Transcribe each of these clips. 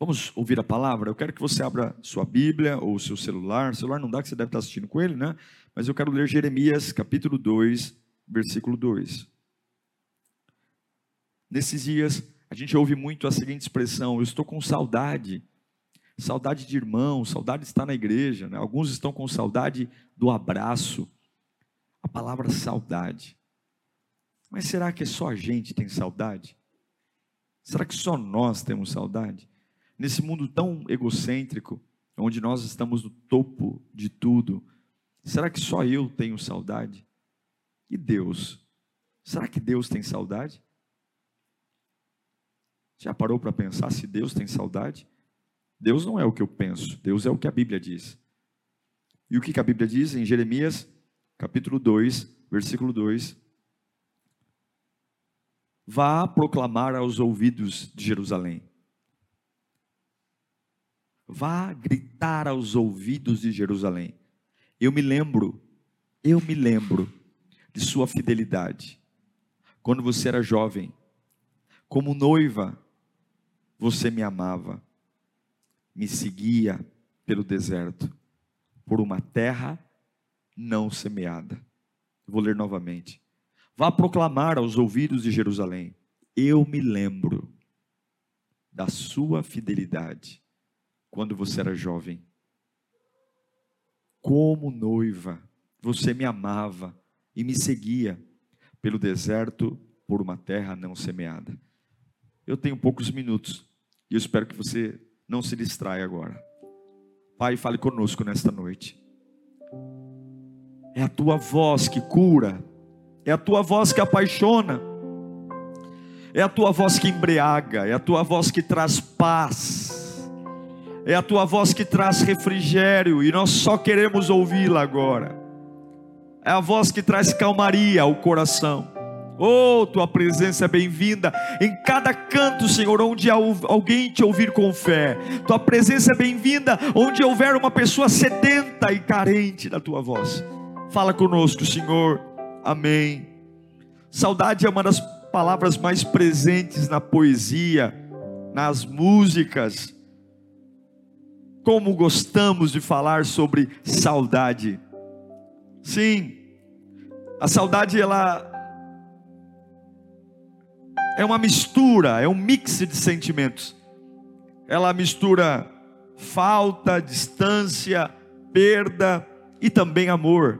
Vamos ouvir a palavra? Eu quero que você abra sua Bíblia ou seu celular. O celular não dá que você deve estar assistindo com ele, né? Mas eu quero ler Jeremias, capítulo 2, versículo 2. Nesses dias, a gente ouve muito a seguinte expressão: eu estou com saudade. Saudade de irmão, saudade de estar na igreja. Né? Alguns estão com saudade do abraço. A palavra saudade. Mas será que só a gente tem saudade? Será que só nós temos saudade? Nesse mundo tão egocêntrico, onde nós estamos no topo de tudo, será que só eu tenho saudade? E Deus? Será que Deus tem saudade? Já parou para pensar se Deus tem saudade? Deus não é o que eu penso, Deus é o que a Bíblia diz. E o que a Bíblia diz em Jeremias, capítulo 2, versículo 2? Vá proclamar aos ouvidos de Jerusalém Vá gritar aos ouvidos de Jerusalém. Eu me lembro, eu me lembro de sua fidelidade. Quando você era jovem, como noiva, você me amava, me seguia pelo deserto, por uma terra não semeada. Vou ler novamente. Vá proclamar aos ouvidos de Jerusalém: Eu me lembro da sua fidelidade quando você era jovem. Como noiva, você me amava e me seguia pelo deserto por uma terra não semeada. Eu tenho poucos minutos e eu espero que você não se distraia agora. Pai, fale conosco nesta noite. É a tua voz que cura, é a tua voz que apaixona, é a tua voz que embriaga, é a tua voz que traz paz é a tua voz que traz refrigério e nós só queremos ouvi-la agora. É a voz que traz calmaria ao coração. Oh, tua presença é bem-vinda em cada canto, Senhor, onde alguém te ouvir com fé. Tua presença é bem-vinda onde houver uma pessoa sedenta e carente da tua voz. Fala conosco, Senhor. Amém. Saudade é uma das palavras mais presentes na poesia, nas músicas como gostamos de falar sobre saudade. Sim, a saudade ela é uma mistura, é um mix de sentimentos. Ela mistura falta, distância, perda e também amor.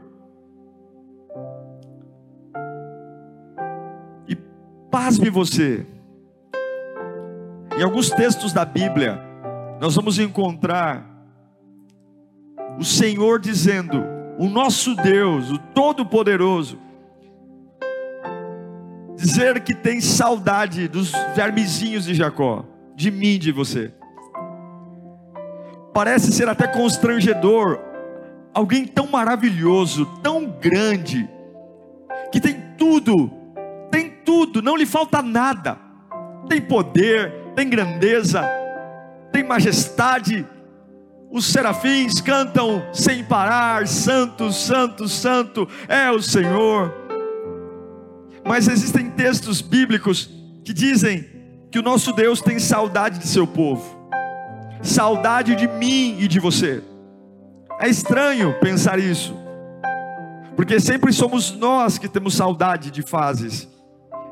E pasme você. Em alguns textos da Bíblia, nós vamos encontrar o Senhor dizendo: o nosso Deus, o Todo-Poderoso, dizer que tem saudade dos vermezinhos de Jacó, de mim, de você. Parece ser até constrangedor, alguém tão maravilhoso, tão grande, que tem tudo, tem tudo, não lhe falta nada, tem poder, tem grandeza, tem majestade. Os serafins cantam sem parar: Santo, Santo, Santo é o Senhor. Mas existem textos bíblicos que dizem que o nosso Deus tem saudade de seu povo, saudade de mim e de você. É estranho pensar isso, porque sempre somos nós que temos saudade de fases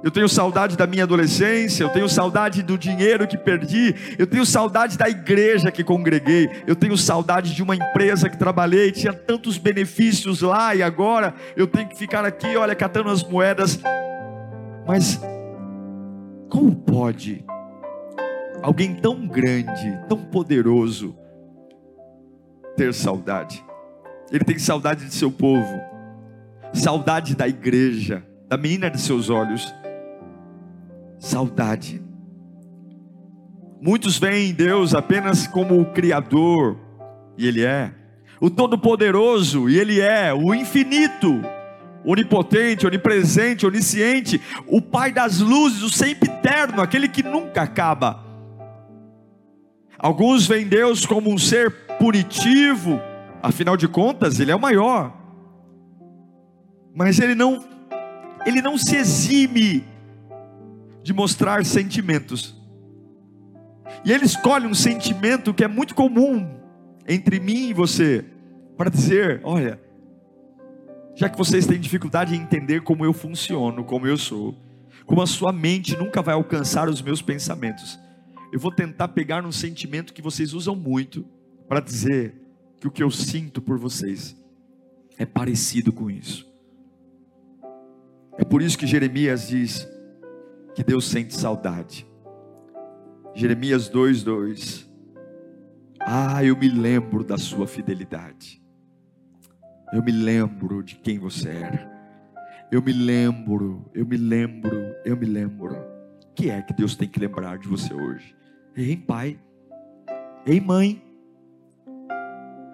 eu tenho saudade da minha adolescência, eu tenho saudade do dinheiro que perdi, eu tenho saudade da igreja que congreguei, eu tenho saudade de uma empresa que trabalhei, tinha tantos benefícios lá e agora eu tenho que ficar aqui, olha, catando as moedas. Mas como pode alguém tão grande, tão poderoso ter saudade? Ele tem saudade de seu povo, saudade da igreja, da menina de seus olhos saudade. Muitos veem Deus apenas como o Criador, e Ele é, o Todo-Poderoso, e Ele é, o Infinito, onipotente, onipresente, onisciente, o Pai das luzes, o sempre eterno, aquele que nunca acaba. Alguns veem Deus como um ser punitivo, afinal de contas, Ele é o maior, mas Ele não, Ele não se exime de mostrar sentimentos. E Ele escolhe um sentimento que é muito comum entre mim e você, para dizer: olha, já que vocês têm dificuldade em entender como eu funciono, como eu sou, como a sua mente nunca vai alcançar os meus pensamentos, eu vou tentar pegar um sentimento que vocês usam muito para dizer que o que eu sinto por vocês é parecido com isso. É por isso que Jeremias diz que Deus sente saudade. Jeremias 2:2. Ah, eu me lembro da sua fidelidade. Eu me lembro de quem você era. Eu me lembro, eu me lembro, eu me lembro. O que é que Deus tem que lembrar de você hoje? Ei, pai. Ei, mãe.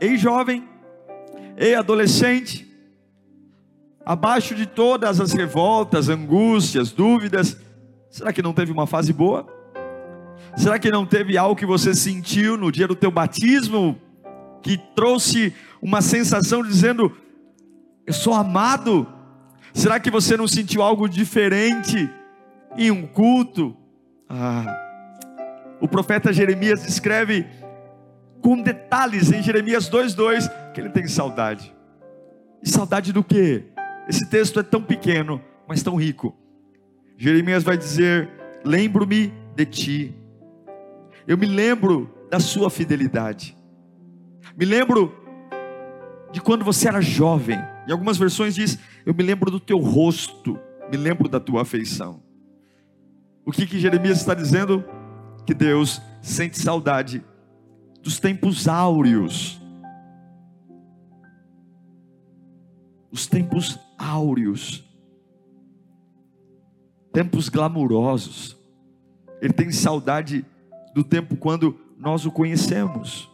Ei, jovem. Ei, adolescente. Abaixo de todas as revoltas, angústias, dúvidas, será que não teve uma fase boa? Será que não teve algo que você sentiu no dia do teu batismo que trouxe uma sensação dizendo: Eu sou amado. Será que você não sentiu algo diferente em um culto? Ah, o profeta Jeremias escreve com detalhes em Jeremias 2:2 que ele tem saudade. E saudade do que? Esse texto é tão pequeno, mas tão rico. Jeremias vai dizer: Lembro-me de ti. Eu me lembro da sua fidelidade. Me lembro de quando você era jovem. Em algumas versões diz: Eu me lembro do teu rosto, me lembro da tua afeição. O que, que Jeremias está dizendo? Que Deus sente saudade dos tempos áureos. Os tempos áureos. Tempos glamurosos. Ele tem saudade do tempo quando nós o conhecemos.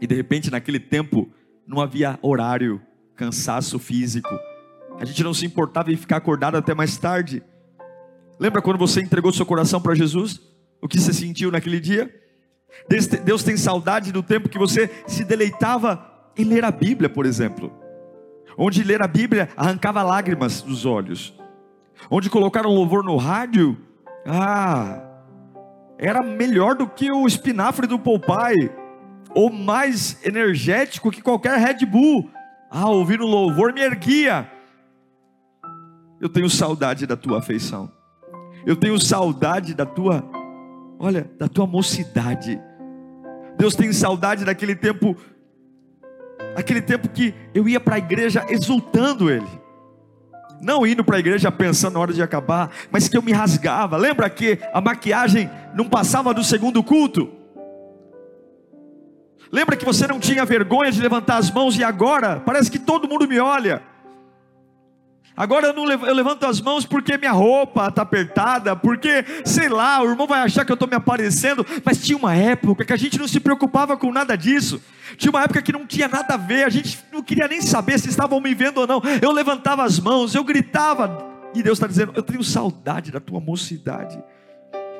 E de repente, naquele tempo, não havia horário, cansaço físico. A gente não se importava em ficar acordado até mais tarde. Lembra quando você entregou seu coração para Jesus? O que você sentiu naquele dia? Deus tem saudade do tempo que você se deleitava em ler a Bíblia, por exemplo. Onde ler a Bíblia arrancava lágrimas dos olhos. Onde colocar um louvor no rádio, ah, era melhor do que o espinafre do Popeye ou mais energético que qualquer Red Bull. Ah, ouvir um louvor me erguia. Eu tenho saudade da tua afeição. Eu tenho saudade da tua, olha, da tua mocidade. Deus tem saudade daquele tempo, aquele tempo que eu ia para a igreja exultando Ele. Não indo para a igreja pensando na hora de acabar, mas que eu me rasgava. Lembra que a maquiagem não passava do segundo culto? Lembra que você não tinha vergonha de levantar as mãos e agora parece que todo mundo me olha. Agora eu, não, eu levanto as mãos porque minha roupa está apertada, porque, sei lá, o irmão vai achar que eu estou me aparecendo. Mas tinha uma época que a gente não se preocupava com nada disso. Tinha uma época que não tinha nada a ver, a gente não queria nem saber se estavam me vendo ou não. Eu levantava as mãos, eu gritava. E Deus está dizendo: Eu tenho saudade da tua mocidade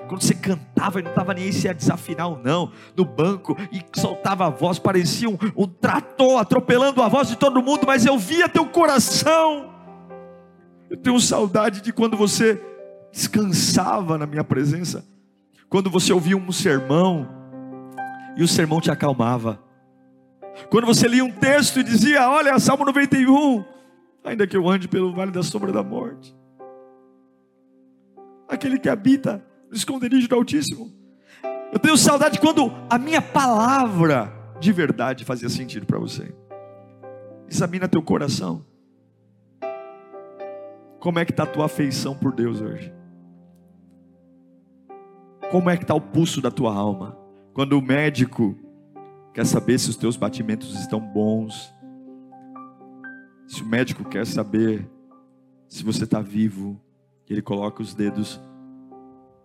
quando você cantava e não estava nem aí se ia desafinar ou não, no banco, e soltava a voz, parecia um, um trator atropelando a voz de todo mundo, mas eu via teu coração. Eu tenho saudade de quando você descansava na minha presença, quando você ouvia um sermão e o sermão te acalmava, quando você lia um texto e dizia: Olha, Salmo 91, ainda que eu ande pelo vale da sombra da morte, aquele que habita no esconderijo do Altíssimo. Eu tenho saudade quando a minha palavra de verdade fazia sentido para você. Examina teu coração. Como é que está a tua afeição por Deus hoje? Como é que está o pulso da tua alma? Quando o médico quer saber se os teus batimentos estão bons, se o médico quer saber se você está vivo, ele coloca os dedos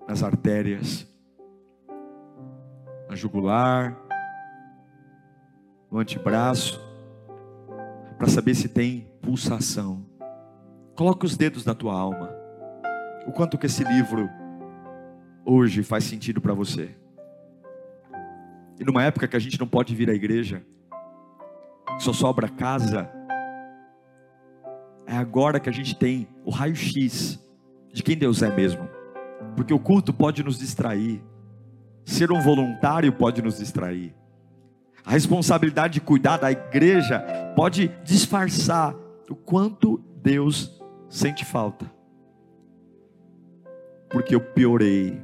nas artérias. na jugular, no antebraço, para saber se tem pulsação. Coloca os dedos na tua alma. O quanto que esse livro hoje faz sentido para você. E numa época que a gente não pode vir à igreja, só sobra casa, é agora que a gente tem o raio-x de quem Deus é mesmo. Porque o culto pode nos distrair, ser um voluntário pode nos distrair, a responsabilidade de cuidar da igreja pode disfarçar o quanto Deus sente falta. Porque eu piorei.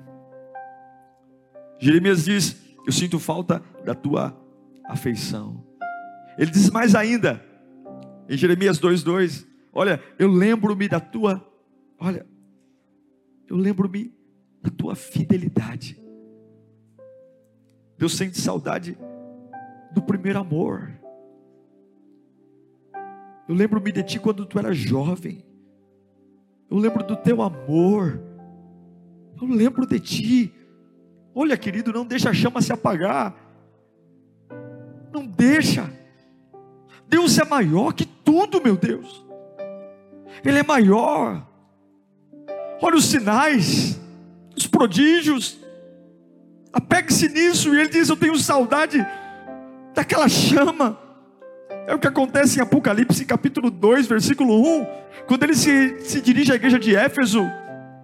Jeremias diz: Eu sinto falta da tua afeição. Ele diz mais ainda, em Jeremias 2,2: Olha, eu lembro-me da tua, olha, eu lembro-me da tua fidelidade. Deus sente saudade do primeiro amor. Eu lembro-me de ti quando tu era jovem. Eu lembro do teu amor. Eu lembro de ti. Olha, querido, não deixa a chama se apagar. Não deixa. Deus é maior que tudo, meu Deus. Ele é maior. Olha os sinais, os prodígios. Apegue-se nisso. E ele diz: Eu tenho saudade daquela chama. É o que acontece em Apocalipse capítulo 2, versículo 1, quando ele se, se dirige à igreja de Éfeso,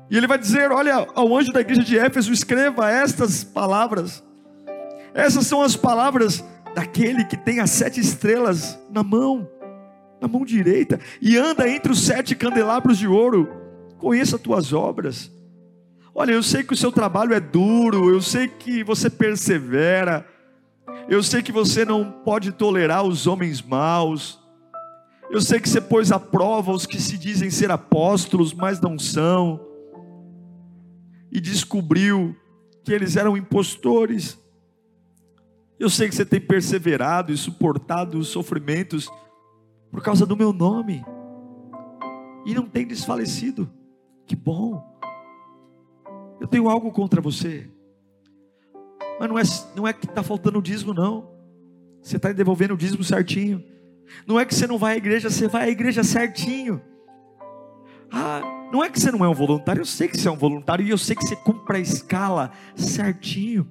e ele vai dizer: Olha, ao anjo da igreja de Éfeso, escreva estas palavras. Essas são as palavras daquele que tem as sete estrelas na mão, na mão direita, e anda entre os sete candelabros de ouro. Conheça as tuas obras. Olha, eu sei que o seu trabalho é duro, eu sei que você persevera, eu sei que você não pode tolerar os homens maus. Eu sei que você pôs à prova os que se dizem ser apóstolos, mas não são. E descobriu que eles eram impostores. Eu sei que você tem perseverado e suportado os sofrimentos por causa do meu nome. E não tem desfalecido. Que bom. Eu tenho algo contra você. Mas não é, não é que está faltando o dízimo, não. Você está devolvendo o dízimo certinho. Não é que você não vai à igreja, você vai à igreja certinho. Ah, não é que você não é um voluntário, eu sei que você é um voluntário e eu sei que você cumpre a escala certinho.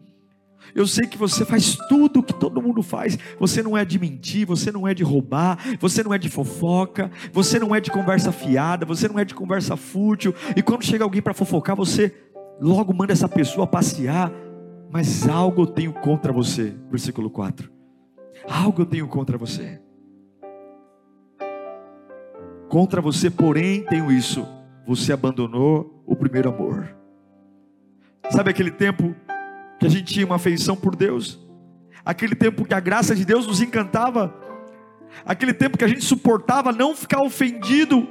Eu sei que você faz tudo o que todo mundo faz. Você não é de mentir, você não é de roubar, você não é de fofoca, você não é de conversa fiada, você não é de conversa fútil. E quando chega alguém para fofocar, você logo manda essa pessoa passear mas algo eu tenho contra você. Versículo 4. Algo eu tenho contra você. Contra você, porém, tenho isso. Você abandonou o primeiro amor. Sabe aquele tempo que a gente tinha uma afeição por Deus? Aquele tempo que a graça de Deus nos encantava? Aquele tempo que a gente suportava não ficar ofendido,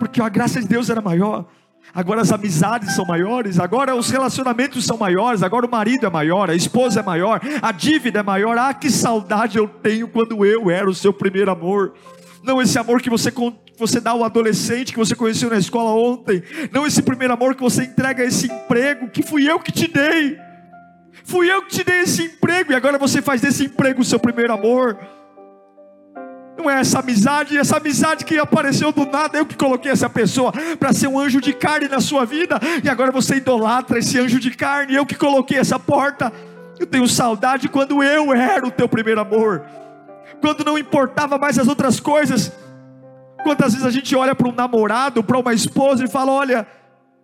porque a graça de Deus era maior agora as amizades são maiores, agora os relacionamentos são maiores, agora o marido é maior, a esposa é maior, a dívida é maior. Ah, que saudade eu tenho quando eu era o seu primeiro amor. Não esse amor que você, você dá ao adolescente que você conheceu na escola ontem. Não esse primeiro amor que você entrega esse emprego que fui eu que te dei. Fui eu que te dei esse emprego e agora você faz desse emprego o seu primeiro amor. Não é essa amizade, essa amizade que apareceu do nada, eu que coloquei essa pessoa para ser um anjo de carne na sua vida, e agora você idolatra esse anjo de carne, eu que coloquei essa porta. Eu tenho saudade quando eu era o teu primeiro amor, quando não importava mais as outras coisas. Quantas vezes a gente olha para um namorado, para uma esposa e fala: Olha,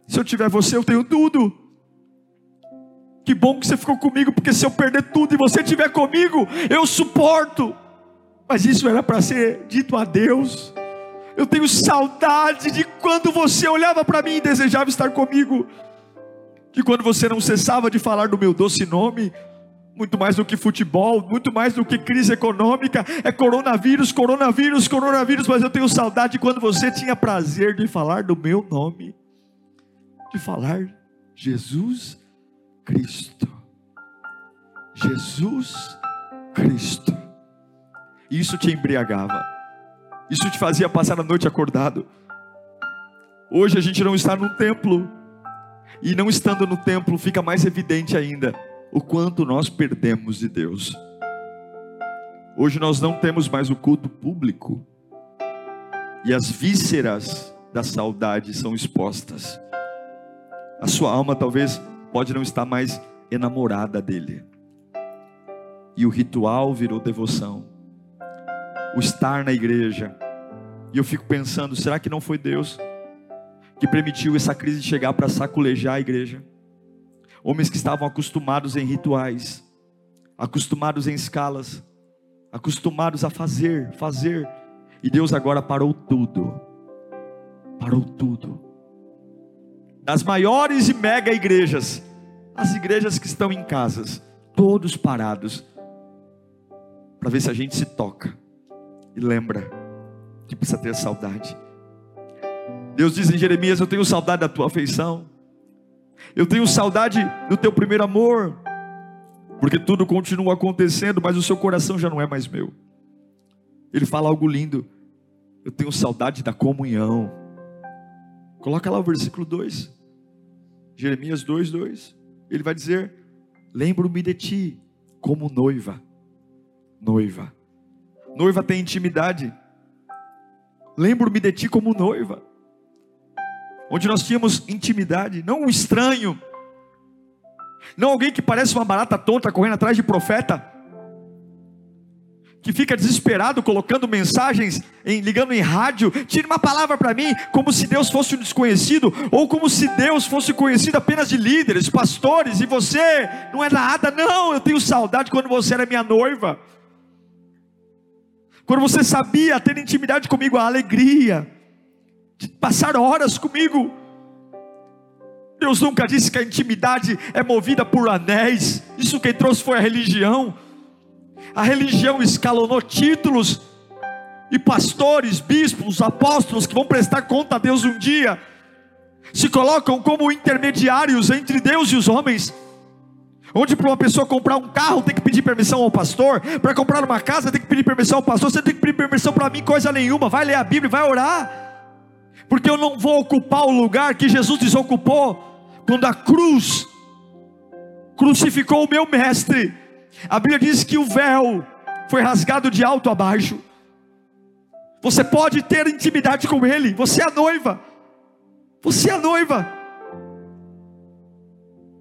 se eu tiver você, eu tenho tudo. Que bom que você ficou comigo, porque se eu perder tudo e você estiver comigo, eu suporto. Mas isso era para ser dito a Deus. Eu tenho saudade de quando você olhava para mim e desejava estar comigo, de quando você não cessava de falar do meu doce nome, muito mais do que futebol, muito mais do que crise econômica, é coronavírus, coronavírus, coronavírus, mas eu tenho saudade de quando você tinha prazer de falar do meu nome, de falar Jesus Cristo. Jesus Cristo. E isso te embriagava. Isso te fazia passar a noite acordado. Hoje a gente não está no templo. E não estando no templo fica mais evidente ainda. o quanto nós perdemos de Deus. Hoje nós não temos mais o culto público e as vísceras da saudade são expostas. A sua alma talvez pode não estar mais enamorada dele. E o ritual virou devoção. O estar na igreja. E eu fico pensando, será que não foi Deus que permitiu essa crise chegar para saculejar a igreja? Homens que estavam acostumados em rituais, acostumados em escalas, acostumados a fazer, fazer, e Deus agora parou tudo. Parou tudo. Das maiores e mega igrejas, as igrejas que estão em casas, todos parados, para ver se a gente se toca e lembra que precisa ter saudade. Deus diz em Jeremias: Eu tenho saudade da tua afeição, eu tenho saudade do teu primeiro amor, porque tudo continua acontecendo, mas o seu coração já não é mais meu. Ele fala algo lindo. Eu tenho saudade da comunhão. Coloca lá o versículo 2. Jeremias 2, 2. Ele vai dizer: Lembro-me de ti como noiva. Noiva. Noiva tem intimidade. Lembro-me de ti como noiva. Onde nós tínhamos intimidade, não um estranho, não alguém que parece uma barata tonta correndo atrás de profeta, que fica desesperado colocando mensagens, em, ligando em rádio, tira uma palavra para mim, como se Deus fosse um desconhecido, ou como se Deus fosse conhecido apenas de líderes, pastores, e você não é nada, não, eu tenho saudade quando você era minha noiva, quando você sabia ter intimidade comigo, a alegria, de passar horas comigo, Deus nunca disse que a intimidade é movida por anéis. Isso quem trouxe foi a religião. A religião escalonou títulos e pastores, bispos, apóstolos que vão prestar conta a Deus um dia. Se colocam como intermediários entre Deus e os homens. Onde para uma pessoa comprar um carro tem que pedir permissão ao pastor, para comprar uma casa tem que pedir permissão ao pastor, você tem que pedir permissão para mim, coisa nenhuma, vai ler a Bíblia, vai orar porque eu não vou ocupar o lugar que Jesus desocupou quando a cruz crucificou o meu mestre. A Bíblia diz que o véu foi rasgado de alto a baixo. Você pode ter intimidade com Ele, você é a noiva, você é a noiva.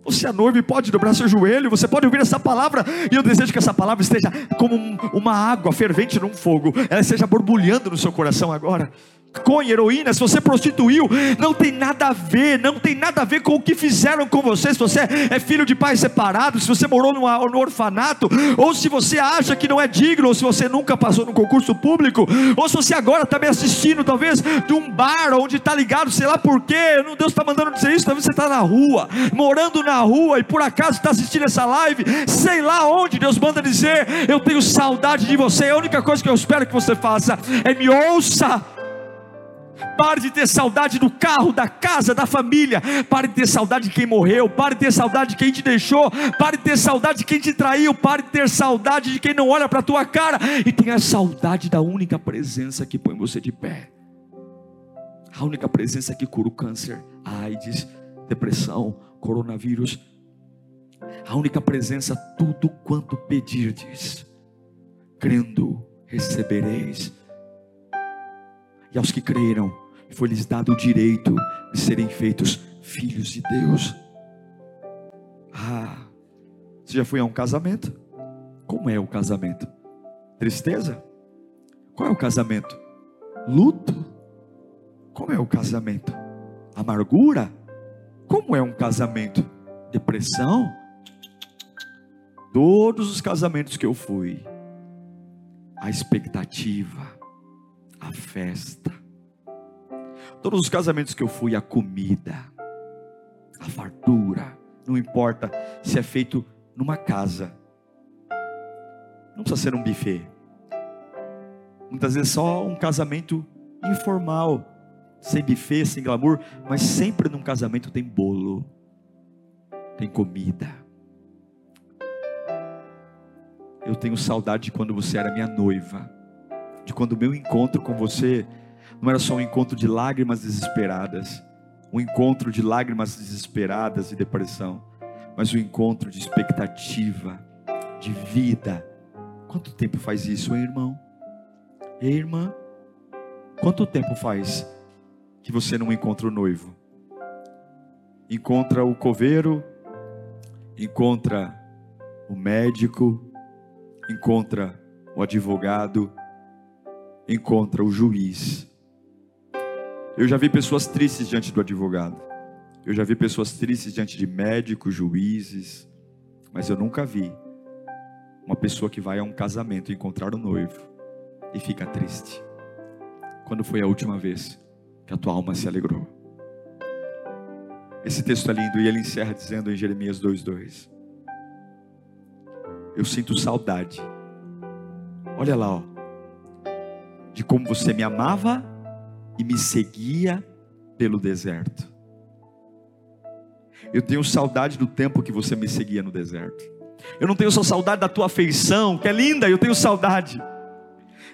Você é noivo e pode dobrar seu joelho, você pode ouvir essa palavra, e eu desejo que essa palavra esteja como uma água fervente num fogo, ela esteja borbulhando no seu coração agora maconha, heroína, se você prostituiu, não tem nada a ver, não tem nada a ver com o que fizeram com você. Se você é filho de pais separados, se você morou no, no orfanato, ou se você acha que não é digno, ou se você nunca passou no concurso público, ou se você agora está me assistindo, talvez de um bar onde está ligado, sei lá por quê, Deus está mandando dizer isso, talvez você está na rua, morando na rua e por acaso está assistindo essa live, sei lá onde Deus manda dizer, eu tenho saudade de você. A única coisa que eu espero que você faça é me ouça Pare de ter saudade do carro, da casa, da família. Pare de ter saudade de quem morreu. Pare de ter saudade de quem te deixou. Pare de ter saudade de quem te traiu. Pare de ter saudade de quem não olha para a tua cara. E tenha saudade da única presença que põe você de pé. A única presença que cura o câncer, AIDS, depressão, coronavírus. A única presença, tudo quanto pedirdes, crendo, recebereis e aos que creram, foi-lhes dado o direito de serem feitos filhos de Deus. Ah, você já foi a um casamento? Como é o casamento? Tristeza? Qual é o casamento? Luto? Como é o casamento? Amargura? Como é um casamento? Depressão? Todos os casamentos que eu fui, a expectativa, a festa. Todos os casamentos que eu fui, a comida, a fartura, não importa se é feito numa casa, não precisa ser um buffet. Muitas vezes só um casamento informal, sem buffet, sem glamour, mas sempre num casamento tem bolo, tem comida. Eu tenho saudade de quando você era minha noiva de quando o meu encontro com você não era só um encontro de lágrimas desesperadas, um encontro de lágrimas desesperadas e depressão, mas o encontro de expectativa, de vida. Quanto tempo faz isso, hein, irmão? Ei, irmã, quanto tempo faz que você não encontra o noivo? Encontra o coveiro, encontra o médico, encontra o advogado, encontra o juiz. Eu já vi pessoas tristes diante do advogado. Eu já vi pessoas tristes diante de médicos, juízes, mas eu nunca vi uma pessoa que vai a um casamento encontrar o noivo e fica triste. Quando foi a última vez que a tua alma se alegrou? Esse texto é lindo e ele encerra dizendo em Jeremias 2:2. Eu sinto saudade. Olha lá, ó, de como você me amava e me seguia pelo deserto. Eu tenho saudade do tempo que você me seguia no deserto. Eu não tenho só saudade da tua afeição, que é linda, eu tenho saudade.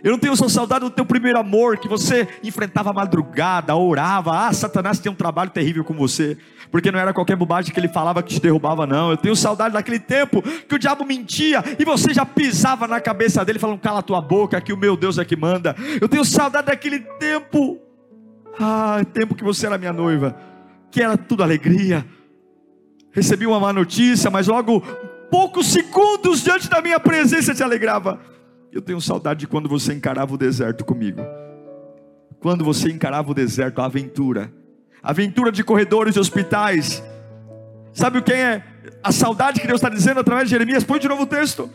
Eu não tenho só saudade do teu primeiro amor, que você enfrentava a madrugada, orava. Ah, Satanás tem um trabalho terrível com você, porque não era qualquer bobagem que ele falava que te derrubava, não. Eu tenho saudade daquele tempo que o diabo mentia e você já pisava na cabeça dele, falando: cala tua boca, que o meu Deus é que manda. Eu tenho saudade daquele tempo, ah, tempo que você era minha noiva, que era tudo alegria. Recebi uma má notícia, mas logo poucos segundos diante da minha presença te alegrava. Eu tenho saudade de quando você encarava o deserto comigo. Quando você encarava o deserto, a aventura. Aventura de corredores de hospitais. Sabe o que é a saudade que Deus está dizendo através de Jeremias? Põe de novo o texto.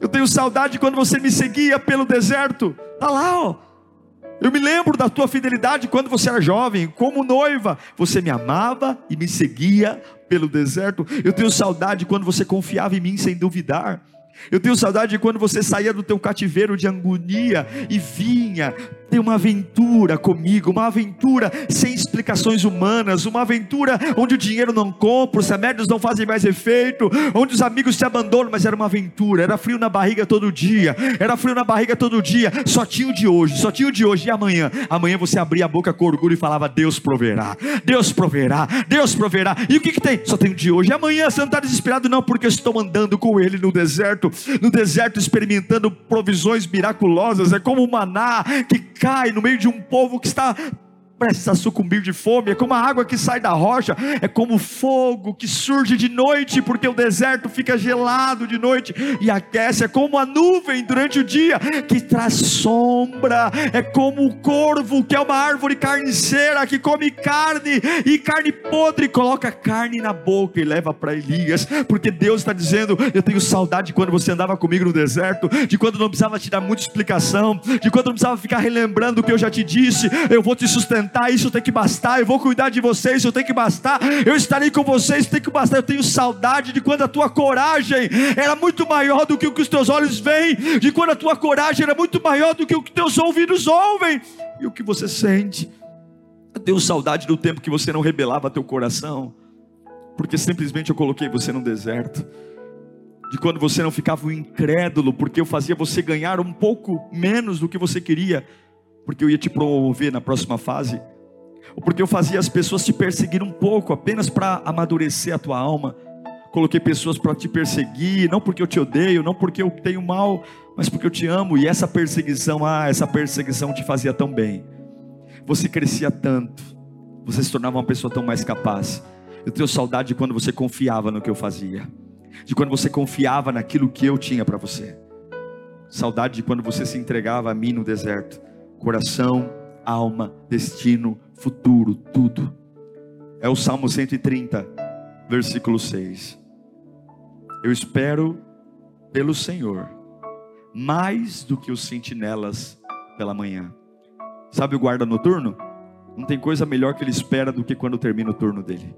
Eu tenho saudade quando você me seguia pelo deserto. Está lá, ó. Eu me lembro da tua fidelidade quando você era jovem, como noiva. Você me amava e me seguia pelo deserto. Eu tenho saudade quando você confiava em mim sem duvidar. Eu tenho saudade de quando você saía do teu cativeiro de agonia e vinha ter uma aventura comigo, uma aventura sem explicações humanas, uma aventura onde o dinheiro não compra, os remédios não fazem mais efeito, onde os amigos te abandonam, mas era uma aventura, era frio na barriga todo dia, era frio na barriga todo dia, só tinha o de hoje, só tinha o de hoje e amanhã. Amanhã você abria a boca com orgulho e falava: Deus proverá, Deus proverá, Deus proverá. E o que, que tem? Só tem o de hoje. E amanhã você não está desesperado, não, porque eu estou andando com Ele no deserto, no deserto experimentando provisões miraculosas, é como o maná que cai no meio de um povo que está prestes a sucumbir de fome, é como a água que sai da rocha, é como fogo que surge de noite, porque o deserto fica gelado de noite e aquece, é como a nuvem durante o dia que traz sombra, é como o corvo que é uma árvore carniceira que come carne e carne podre, coloca carne na boca e leva para Elias, porque Deus está dizendo: Eu tenho saudade de quando você andava comigo no deserto, de quando não precisava te dar muita explicação, de quando não precisava ficar relembrando o que eu já te disse, eu vou te sustentar sustentar, isso tem que bastar. Eu vou cuidar de vocês, isso tem que bastar. Eu estarei com vocês, isso tem que bastar. Eu tenho saudade de quando a tua coragem era muito maior do que o que os teus olhos veem, de quando a tua coragem era muito maior do que o que teus ouvidos ouvem e o que você sente. Eu tenho saudade do tempo que você não rebelava teu coração, porque simplesmente eu coloquei você no deserto de quando você não ficava incrédulo, porque eu fazia você ganhar um pouco menos do que você queria, porque eu ia te promover na próxima fase, ou porque eu fazia as pessoas te perseguir um pouco, apenas para amadurecer a tua alma. Coloquei pessoas para te perseguir, não porque eu te odeio, não porque eu tenho mal, mas porque eu te amo. E essa perseguição, ah, essa perseguição te fazia tão bem. Você crescia tanto, você se tornava uma pessoa tão mais capaz. Eu tenho saudade de quando você confiava no que eu fazia, de quando você confiava naquilo que eu tinha para você. Saudade de quando você se entregava a mim no deserto coração, alma, destino, futuro, tudo. É o Salmo 130, versículo 6. Eu espero pelo Senhor, mais do que os sentinelas pela manhã. Sabe o guarda noturno? Não tem coisa melhor que ele espera do que quando termina o turno dele.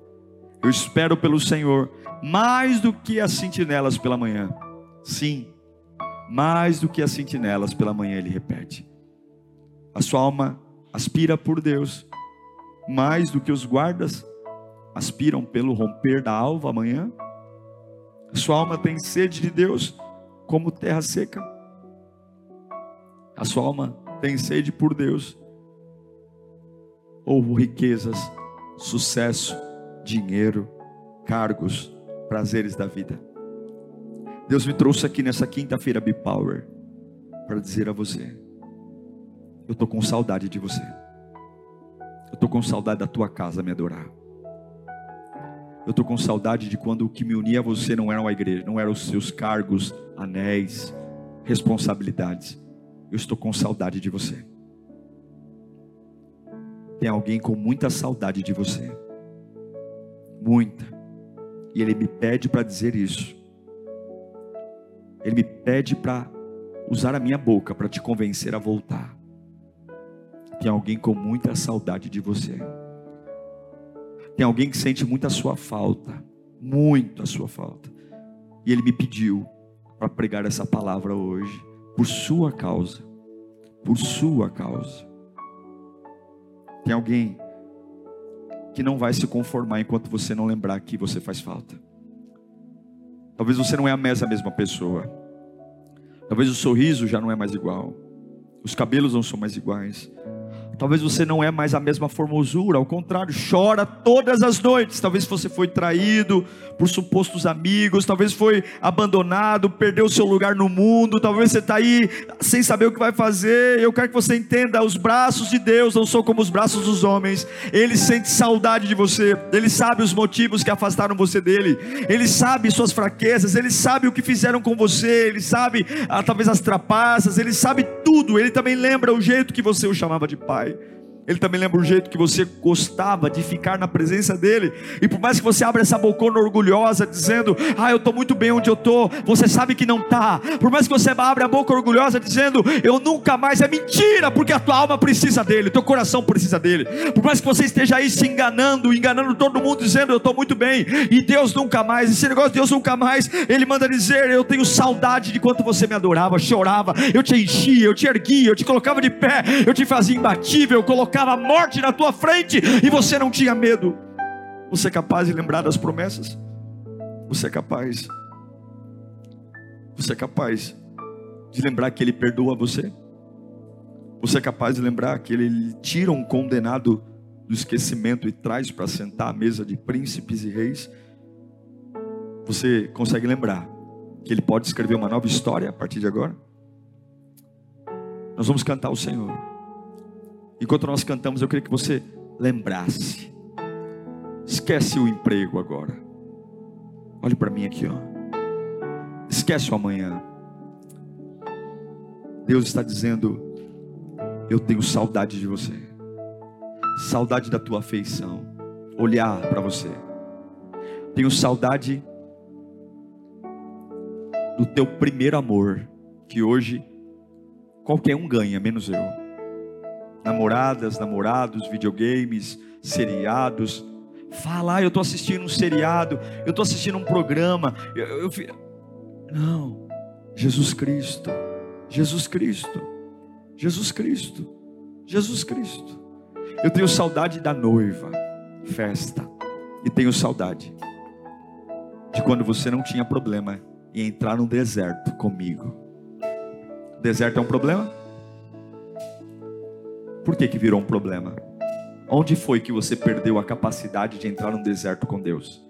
Eu espero pelo Senhor, mais do que as sentinelas pela manhã. Sim, mais do que as sentinelas pela manhã, ele repete. A sua alma aspira por Deus, mais do que os guardas aspiram pelo romper da alva amanhã. A sua alma tem sede de Deus, como terra seca. A sua alma tem sede por Deus, ou riquezas, sucesso, dinheiro, cargos, prazeres da vida. Deus me trouxe aqui nessa quinta-feira Power para dizer a você: eu estou com saudade de você. Eu estou com saudade da tua casa me adorar. Eu estou com saudade de quando o que me unia a você não era uma igreja, não eram os seus cargos, anéis, responsabilidades. Eu estou com saudade de você. Tem alguém com muita saudade de você. Muita. E ele me pede para dizer isso. Ele me pede para usar a minha boca para te convencer a voltar. Tem alguém com muita saudade de você. Tem alguém que sente muito a sua falta, muito a sua falta. E ele me pediu para pregar essa palavra hoje, por sua causa, por sua causa. Tem alguém que não vai se conformar enquanto você não lembrar que você faz falta. Talvez você não é a mesma pessoa. Talvez o sorriso já não é mais igual. Os cabelos não são mais iguais. Talvez você não é mais a mesma formosura, ao contrário, chora todas as noites. Talvez você foi traído por supostos amigos, talvez foi abandonado, perdeu seu lugar no mundo, talvez você está aí sem saber o que vai fazer. Eu quero que você entenda: os braços de Deus não são como os braços dos homens. Ele sente saudade de você, ele sabe os motivos que afastaram você dele, ele sabe suas fraquezas, ele sabe o que fizeram com você, ele sabe ah, talvez as trapaças, ele sabe tudo. Ele também lembra o jeito que você o chamava de pai. right? Ele também lembra o jeito que você gostava de ficar na presença dele. E por mais que você abra essa bocona orgulhosa, dizendo, ah, eu estou muito bem onde eu estou, você sabe que não está. Por mais que você abra a boca orgulhosa, dizendo, eu nunca mais, é mentira, porque a tua alma precisa dele, teu coração precisa dele. Por mais que você esteja aí se enganando, enganando todo mundo, dizendo, eu estou muito bem, e Deus nunca mais, esse negócio de Deus nunca mais, Ele manda dizer, eu tenho saudade de quanto você me adorava, chorava, eu te enchia, eu te erguia, eu te colocava de pé, eu te fazia imbatível, eu colocava colocava a morte na tua frente e você não tinha medo. Você é capaz de lembrar das promessas? Você é capaz? Você é capaz de lembrar que Ele perdoa você? Você é capaz de lembrar que Ele tira um condenado do esquecimento e traz para sentar à mesa de príncipes e reis? Você consegue lembrar que Ele pode escrever uma nova história a partir de agora? Nós vamos cantar o Senhor. Enquanto nós cantamos, eu queria que você lembrasse. Esquece o emprego agora. Olhe para mim aqui, ó. Esquece o amanhã. Deus está dizendo: Eu tenho saudade de você. Saudade da tua afeição. Olhar para você. Tenho saudade do teu primeiro amor, que hoje qualquer um ganha, menos eu namoradas, namorados, videogames, seriados. Fala, ah, eu estou assistindo um seriado, eu estou assistindo um programa. Eu, eu, não, Jesus Cristo, Jesus Cristo, Jesus Cristo, Jesus Cristo. Eu tenho saudade da noiva, festa, e tenho saudade de quando você não tinha problema em entrar no deserto comigo. deserto é um problema? Por que, que virou um problema? Onde foi que você perdeu a capacidade de entrar no deserto com Deus?